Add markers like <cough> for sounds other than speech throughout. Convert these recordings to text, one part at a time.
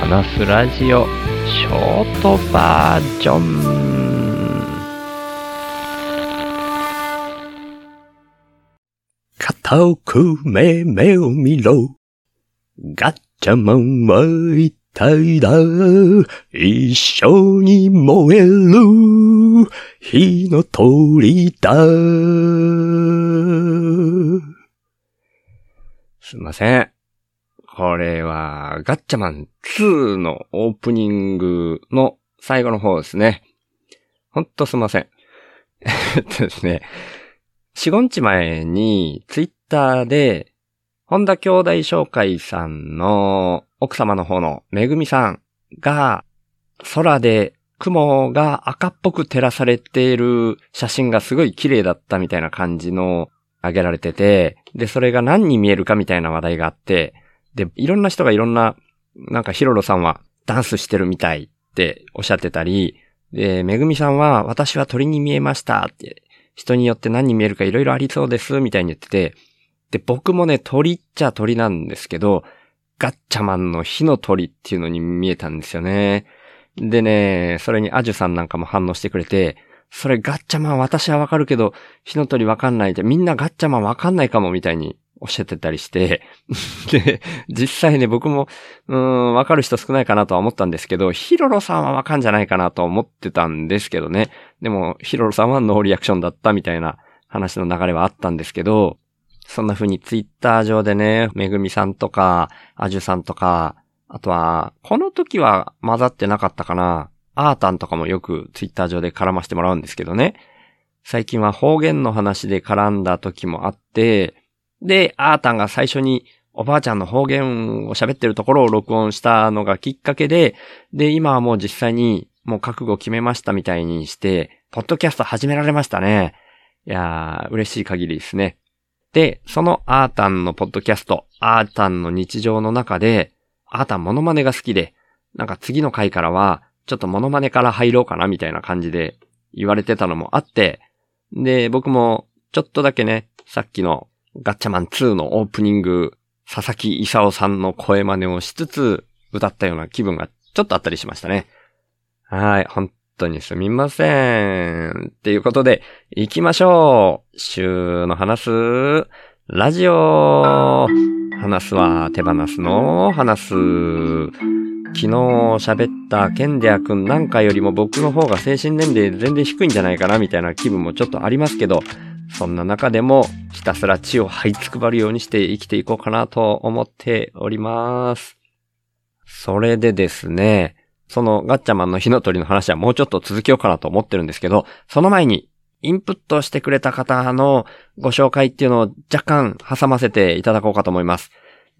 話すラジオショートバージョン肩を組め目を見ろ。ガッチャマンは一体だ。一緒に燃える火の鳥だ。すいません。これは、ガッチャマン2のオープニングの最後の方ですね。ほんとすいません。<laughs> えっとですね、4、5日前にツイッターで、本田兄弟紹介さんの奥様の方のめぐみさんが、空で雲が赤っぽく照らされている写真がすごい綺麗だったみたいな感じのあげられてて、で、それが何に見えるかみたいな話題があって、で、いろんな人がいろんな、なんかヒロロさんはダンスしてるみたいっておっしゃってたり、で、めぐみさんは私は鳥に見えましたって、人によって何に見えるかいろいろありそうですみたいに言ってて、で、僕もね、鳥っちゃ鳥なんですけど、ガッチャマンの火の鳥っていうのに見えたんですよね。でね、それにアジュさんなんかも反応してくれて、それガッチャマン私はわかるけど、火の鳥わかんないで、みんなガッチャマンわかんないかもみたいにおっしゃってたりして、<laughs> で、実際ね、僕も、うん、わかる人少ないかなとは思ったんですけど、ヒロロさんはわかんじゃないかなと思ってたんですけどね。でも、ヒロロさんはノーリアクションだったみたいな話の流れはあったんですけど、そんな風にツイッター上でね、めぐみさんとか、アジュさんとか、あとは、この時は混ざってなかったかな。アータンとかもよくツイッター上で絡ましてもらうんですけどね。最近は方言の話で絡んだ時もあって、で、アータンが最初におばあちゃんの方言を喋ってるところを録音したのがきっかけで、で、今はもう実際にもう覚悟決めましたみたいにして、ポッドキャスト始められましたね。いやー、嬉しい限りですね。で、そのアータンのポッドキャスト、アータンの日常の中で、アータンモノマネが好きで、なんか次の回からは、ちょっとモノマネから入ろうかなみたいな感じで言われてたのもあって、で、僕もちょっとだけね、さっきのガッチャマン2のオープニング、佐々木勲さんの声真似をしつつ歌ったような気分がちょっとあったりしましたね。はい、本当にすみません。っていうことで、行きましょう。週の話す、ラジオ。話すは手放すの話す。昨日喋ったケンデア君なんかよりも僕の方が精神年齢全然低いんじゃないかなみたいな気分もちょっとありますけど、そんな中でもひたすら血を這いつくばるようにして生きていこうかなと思っております。それでですね、そのガッチャマンの火の鳥の話はもうちょっと続けようかなと思ってるんですけど、その前にインプットしてくれた方のご紹介っていうのを若干挟ませていただこうかと思います。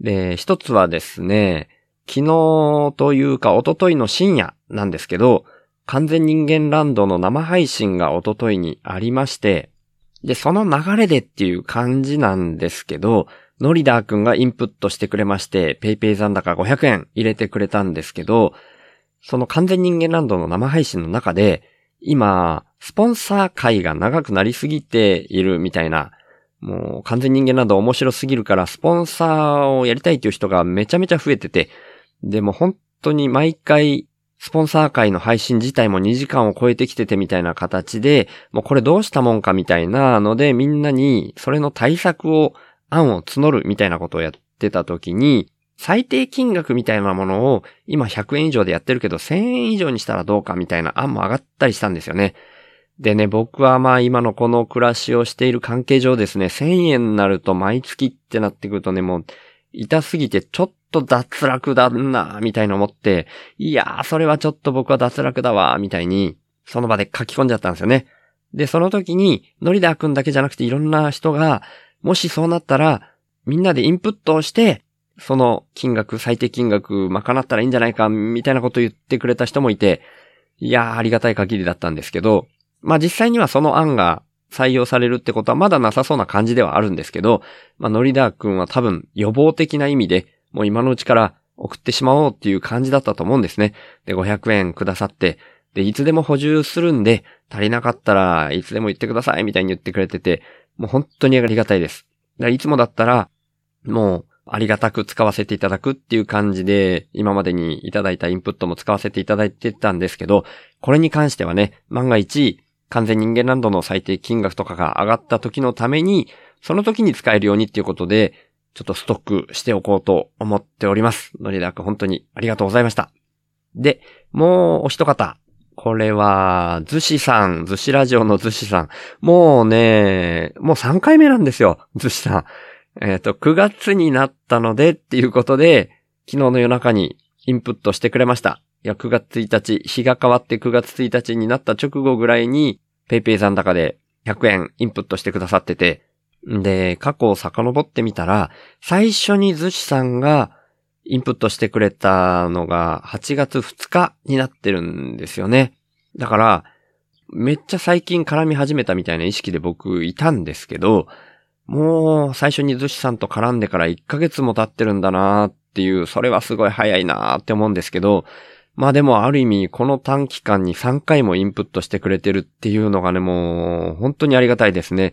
で、一つはですね、昨日というか一昨日の深夜なんですけど、完全人間ランドの生配信が一昨日にありまして、で、その流れでっていう感じなんですけど、ノリダーくんがインプットしてくれまして、ペイペイ残高500円入れてくれたんですけど、その完全人間ランドの生配信の中で、今、スポンサー会が長くなりすぎているみたいな、もう完全人間ランド面白すぎるから、スポンサーをやりたいっていう人がめちゃめちゃ増えてて、でも本当に毎回スポンサー会の配信自体も2時間を超えてきててみたいな形で、もうこれどうしたもんかみたいなので、みんなにそれの対策を、案を募るみたいなことをやってた時に、最低金額みたいなものを今100円以上でやってるけど1000円以上にしたらどうかみたいな案も上がったりしたんですよね。でね、僕はまあ今のこの暮らしをしている関係上ですね、1000円になると毎月ってなってくるとね、もう痛すぎてちょっと脱落だな、みたいな思って、いやー、それはちょっと僕は脱落だわ、みたいに、その場で書き込んじゃったんですよね。で、その時に、ノリダーくんだけじゃなくていろんな人が、もしそうなったら、みんなでインプットをして、その金額、最低金額、賄ったらいいんじゃないか、みたいなこと言ってくれた人もいて、いやー、ありがたい限りだったんですけど、まあ実際にはその案が採用されるってことはまだなさそうな感じではあるんですけど、まあノリダーくんは多分予防的な意味で、もう今のうちから送ってしまおうっていう感じだったと思うんですね。で、500円くださって、で、いつでも補充するんで、足りなかったらいつでも言ってくださいみたいに言ってくれてて、もう本当にありがたいです。いつもだったら、もうありがたく使わせていただくっていう感じで、今までにいただいたインプットも使わせていただいてたんですけど、これに関してはね、万が一、完全人間ランドの最低金額とかが上がった時のために、その時に使えるようにっていうことで、ちょっとストックしておこうと思っております。のりだく本当にありがとうございました。で、もうお一方。これは、ずしさん、ずしラジオのずしさん。もうね、もう3回目なんですよ、ずしさん。えっ、ー、と、9月になったのでっていうことで、昨日の夜中にインプットしてくれました。いや、9月1日、日が変わって9月1日になった直後ぐらいに、ペイペイ残高で100円インプットしてくださってて、で、過去を遡ってみたら、最初に寿司さんがインプットしてくれたのが8月2日になってるんですよね。だから、めっちゃ最近絡み始めたみたいな意識で僕いたんですけど、もう最初に寿司さんと絡んでから1ヶ月も経ってるんだなーっていう、それはすごい早いなーって思うんですけど、まあでもある意味この短期間に3回もインプットしてくれてるっていうのがね、もう本当にありがたいですね。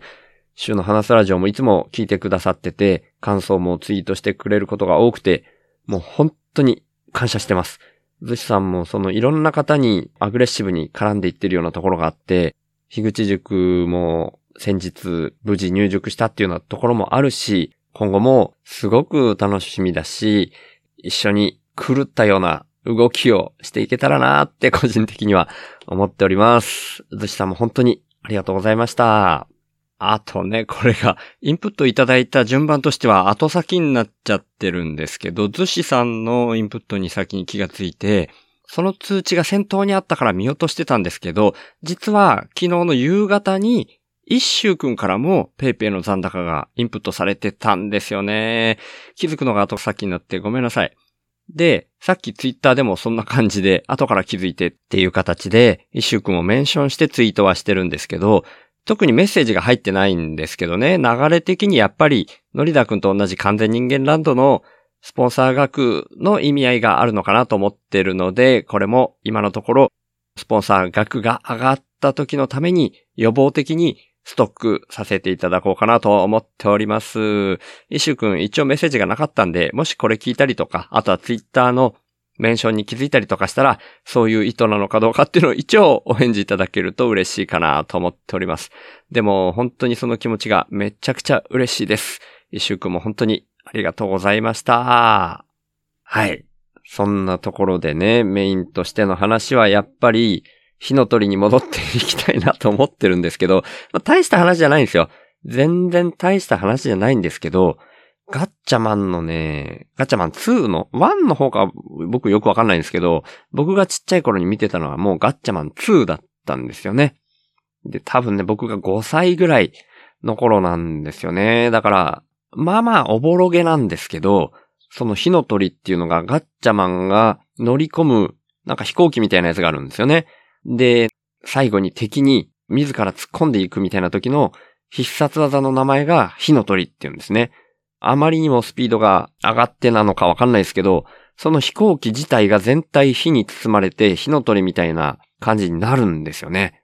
週の話すラジオもいつも聞いてくださってて、感想もツイートしてくれることが多くて、もう本当に感謝してます。寿司さんもそのいろんな方にアグレッシブに絡んでいってるようなところがあって、樋口塾も先日無事入塾したっていうようなところもあるし、今後もすごく楽しみだし、一緒に狂ったような動きをしていけたらなって個人的には思っております。寿司さんも本当にありがとうございました。あとね、これが、インプットいただいた順番としては後先になっちゃってるんですけど、寿司さんのインプットに先に気がついて、その通知が先頭にあったから見落としてたんですけど、実は昨日の夕方に一周くんからも PayPay の残高がインプットされてたんですよね。気づくのが後先になってごめんなさい。で、さっきツイッターでもそんな感じで後から気づいてっていう形で一周くんをメンションしてツイートはしてるんですけど、特にメッセージが入ってないんですけどね、流れ的にやっぱり、ノリダくんと同じ完全人間ランドのスポンサー額の意味合いがあるのかなと思ってるので、これも今のところ、スポンサー額が上がった時のために予防的にストックさせていただこうかなと思っております。イシュ君一応メッセージがなかったんで、もしこれ聞いたりとか、あとはツイッターのメンションに気づいたりとかしたら、そういう意図なのかどうかっていうのを一応お返事いただけると嬉しいかなと思っております。でも本当にその気持ちがめちゃくちゃ嬉しいです。イシュ君も本当にありがとうございました。はい。そんなところでね、メインとしての話はやっぱり、火の鳥に戻っていきたいなと思ってるんですけど、<laughs> まあ、大した話じゃないんですよ。全然大した話じゃないんですけど、ガッチャマンのね、ガッチャマン2の、1の方か僕よくわかんないんですけど、僕がちっちゃい頃に見てたのはもうガッチャマン2だったんですよね。で、多分ね、僕が5歳ぐらいの頃なんですよね。だから、まあまあおぼろげなんですけど、その火の鳥っていうのがガッチャマンが乗り込む、なんか飛行機みたいなやつがあるんですよね。で、最後に敵に自ら突っ込んでいくみたいな時の必殺技の名前が火の鳥っていうんですね。あまりにもスピードが上がってなのかわかんないですけど、その飛行機自体が全体火に包まれて火の鳥みたいな感じになるんですよね。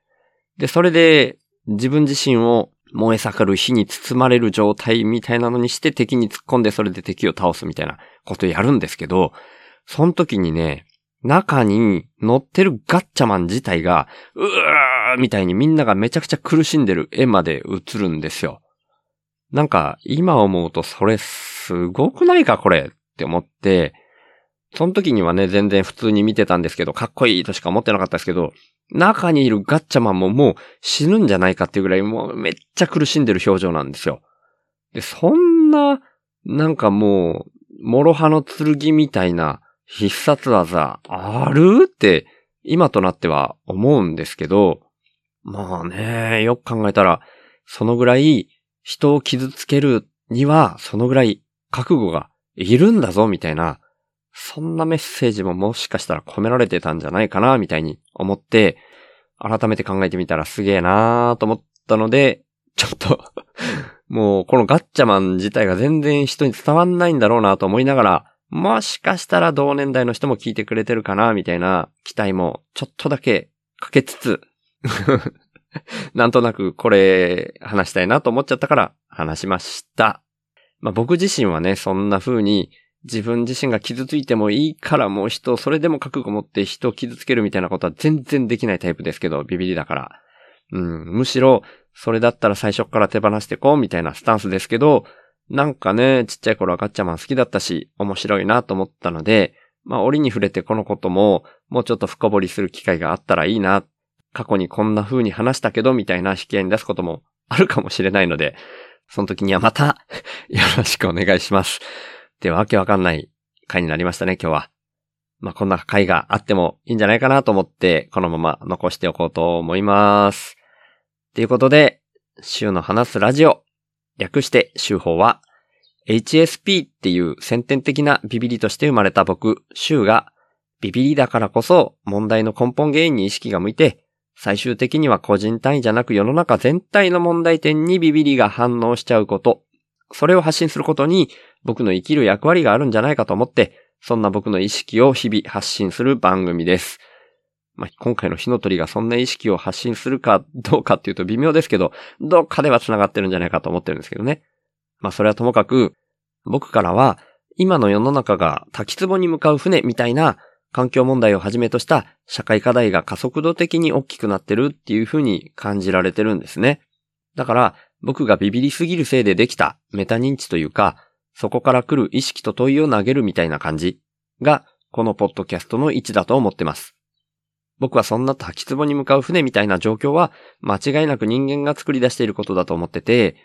で、それで自分自身を燃え盛る火に包まれる状態みたいなのにして敵に突っ込んでそれで敵を倒すみたいなことをやるんですけど、その時にね、中に乗ってるガッチャマン自体が、うーみたいにみんながめちゃくちゃ苦しんでる絵まで映るんですよ。なんか、今思うとそれすごくないかこれって思って、その時にはね、全然普通に見てたんですけど、かっこいいとしか思ってなかったですけど、中にいるガッチャマンももう死ぬんじゃないかっていうぐらいもうめっちゃ苦しんでる表情なんですよ。で、そんな、なんかもう、諸刃の剣みたいな必殺技ある？って、今となっては思うんですけど、まあね、よく考えたら、そのぐらい人を傷つけるには、そのぐらい覚悟がいるんだぞ、みたいな、そんなメッセージももしかしたら込められてたんじゃないかな、みたいに思って、改めて考えてみたらすげえなーと思ったので、ちょっともうこのガッチャマン自体が全然人に伝わんないんだろうなと思いながら、もしかしたら同年代の人も聞いてくれてるかな、みたいな期待もちょっとだけかけつつ <laughs> なんとなくこれ話したいなと思っちゃったから話しました。まあ僕自身はね、そんな風に自分自身が傷ついてもいいからもう人、それでも覚悟持って人を傷つけるみたいなことは全然できないタイプですけど、ビビリだから。うん、むしろ、それだったら最初から手放してこうみたいなスタンスですけど、なんかね、ちっちゃい頃はガッチャマン好きだったし、面白いなと思ったので、まあ折に触れてこのことも、もうちょっと深掘りする機会があったらいいな。過去にこんな風に話したけど、みたいな引き合いに出すこともあるかもしれないので、その時にはまた <laughs> よろしくお願いします。では、わけわかんない回になりましたね、今日は。まあ、こんな回があってもいいんじゃないかなと思って、このまま残しておこうと思います。ということで、週の話すラジオ、略して週報は、HSP っていう先天的なビビリとして生まれた僕、週が、ビビリだからこそ問題の根本原因に意識が向いて、最終的には個人単位じゃなく世の中全体の問題点にビビリが反応しちゃうこと。それを発信することに僕の生きる役割があるんじゃないかと思って、そんな僕の意識を日々発信する番組です。まあ、今回の火の鳥がそんな意識を発信するかどうかっていうと微妙ですけど、どっかでは繋がってるんじゃないかと思ってるんですけどね。まあ、それはともかく、僕からは、今の世の中が滝壺に向かう船みたいな環境問題をはじめとした社会課題が加速度的に大きくなってるっていう風に感じられてるんですね。だから、僕がビビりすぎるせいでできたメタ認知というか、そこから来る意識と問いを投げるみたいな感じが、このポッドキャストの位置だと思ってます。僕はそんな滝壺に向かう船みたいな状況は、間違いなく人間が作り出していることだと思ってて、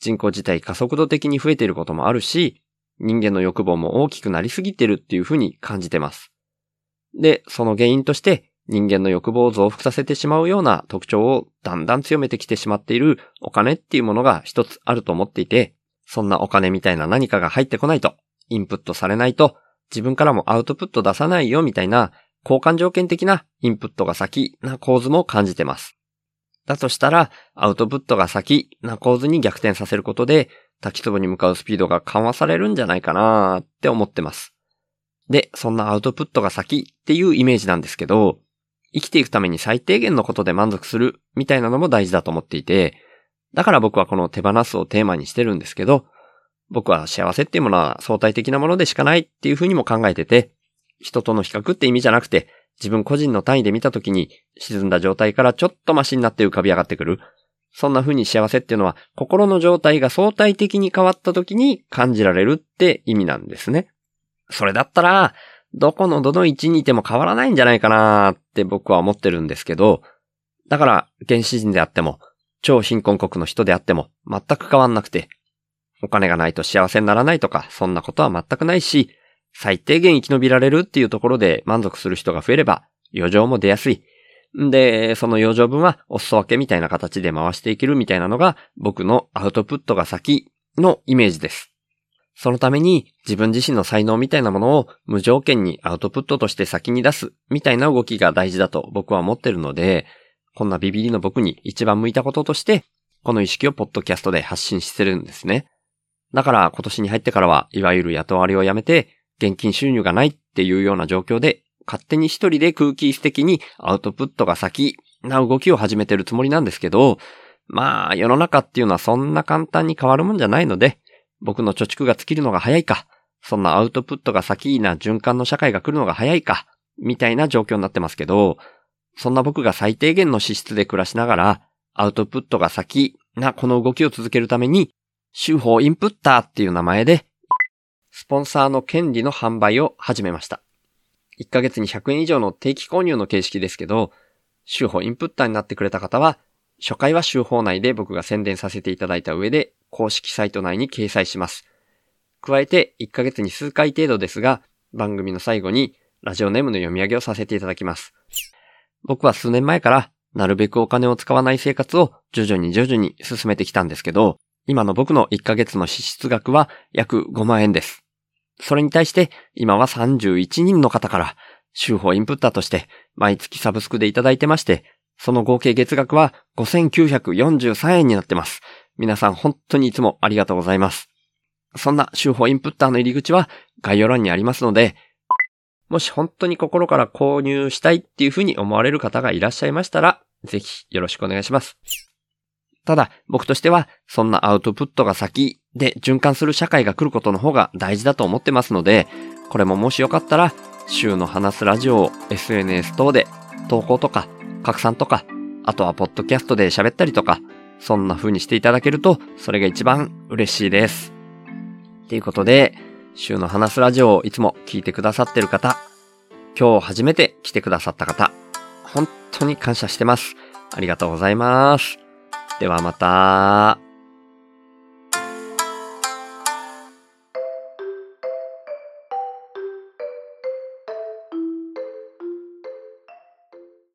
人口自体加速度的に増えていることもあるし、人間の欲望も大きくなりすぎてるっていうふうに感じてます。で、その原因として人間の欲望を増幅させてしまうような特徴をだんだん強めてきてしまっているお金っていうものが一つあると思っていて、そんなお金みたいな何かが入ってこないと、インプットされないと、自分からもアウトプット出さないよみたいな交換条件的なインプットが先な構図も感じてます。だとしたら、アウトプットが先な構図に逆転させることで、滝壺に向かうスピードが緩和されるんじゃないかなって思ってます。で、そんなアウトプットが先っていうイメージなんですけど、生きていくために最低限のことで満足するみたいなのも大事だと思っていて、だから僕はこの手放すをテーマにしてるんですけど、僕は幸せっていうものは相対的なものでしかないっていうふうにも考えてて、人との比較って意味じゃなくて、自分個人の単位で見たときに沈んだ状態からちょっとマシになって浮かび上がってくる。そんな風に幸せっていうのは心の状態が相対的に変わった時に感じられるって意味なんですね。それだったら、どこのどの位置にいても変わらないんじゃないかなって僕は思ってるんですけど、だから原始人であっても、超貧困国の人であっても全く変わんなくて、お金がないと幸せにならないとか、そんなことは全くないし、最低限生き延びられるっていうところで満足する人が増えれば、余剰も出やすい。んで、その余剰分はお裾分けみたいな形で回していけるみたいなのが僕のアウトプットが先のイメージです。そのために自分自身の才能みたいなものを無条件にアウトプットとして先に出すみたいな動きが大事だと僕は思ってるので、こんなビビリの僕に一番向いたこととして、この意識をポッドキャストで発信してるんですね。だから今年に入ってからは、いわゆる雇われをやめて、現金収入がないっていうような状況で、勝手に一人で空気質的にアウトプットが先な動きを始めてるつもりなんですけど、まあ世の中っていうのはそんな簡単に変わるもんじゃないので、僕の貯蓄が尽きるのが早いか、そんなアウトプットが先な循環の社会が来るのが早いか、みたいな状況になってますけど、そんな僕が最低限の資質で暮らしながら、アウトプットが先なこの動きを続けるために、手法インプッターっていう名前で、スポンサーの権利の販売を始めました。1ヶ月に100円以上の定期購入の形式ですけど、手法インプッターになってくれた方は、初回は週報内で僕が宣伝させていただいた上で、公式サイト内に掲載します。加えて、1ヶ月に数回程度ですが、番組の最後にラジオネームの読み上げをさせていただきます。僕は数年前から、なるべくお金を使わない生活を徐々に徐々に進めてきたんですけど、今の僕の1ヶ月の支出額は約5万円です。それに対して、今は31人の方から、週報インプッターとして毎月サブスクでいただいてまして、その合計月額は5943円になってます。皆さん本当にいつもありがとうございます。そんな週報インプッターの入り口は概要欄にありますので、もし本当に心から購入したいっていうふうに思われる方がいらっしゃいましたら、ぜひよろしくお願いします。ただ、僕としては、そんなアウトプットが先で循環する社会が来ることの方が大事だと思ってますので、これももしよかったら、週の話すラジオを SNS 等で投稿とか拡散とか、あとはポッドキャストで喋ったりとか、そんな風にしていただけると、それが一番嬉しいです。ということで、週の話すラジオをいつも聞いてくださってる方、今日初めて来てくださった方、本当に感謝してます。ありがとうございます。ではまた。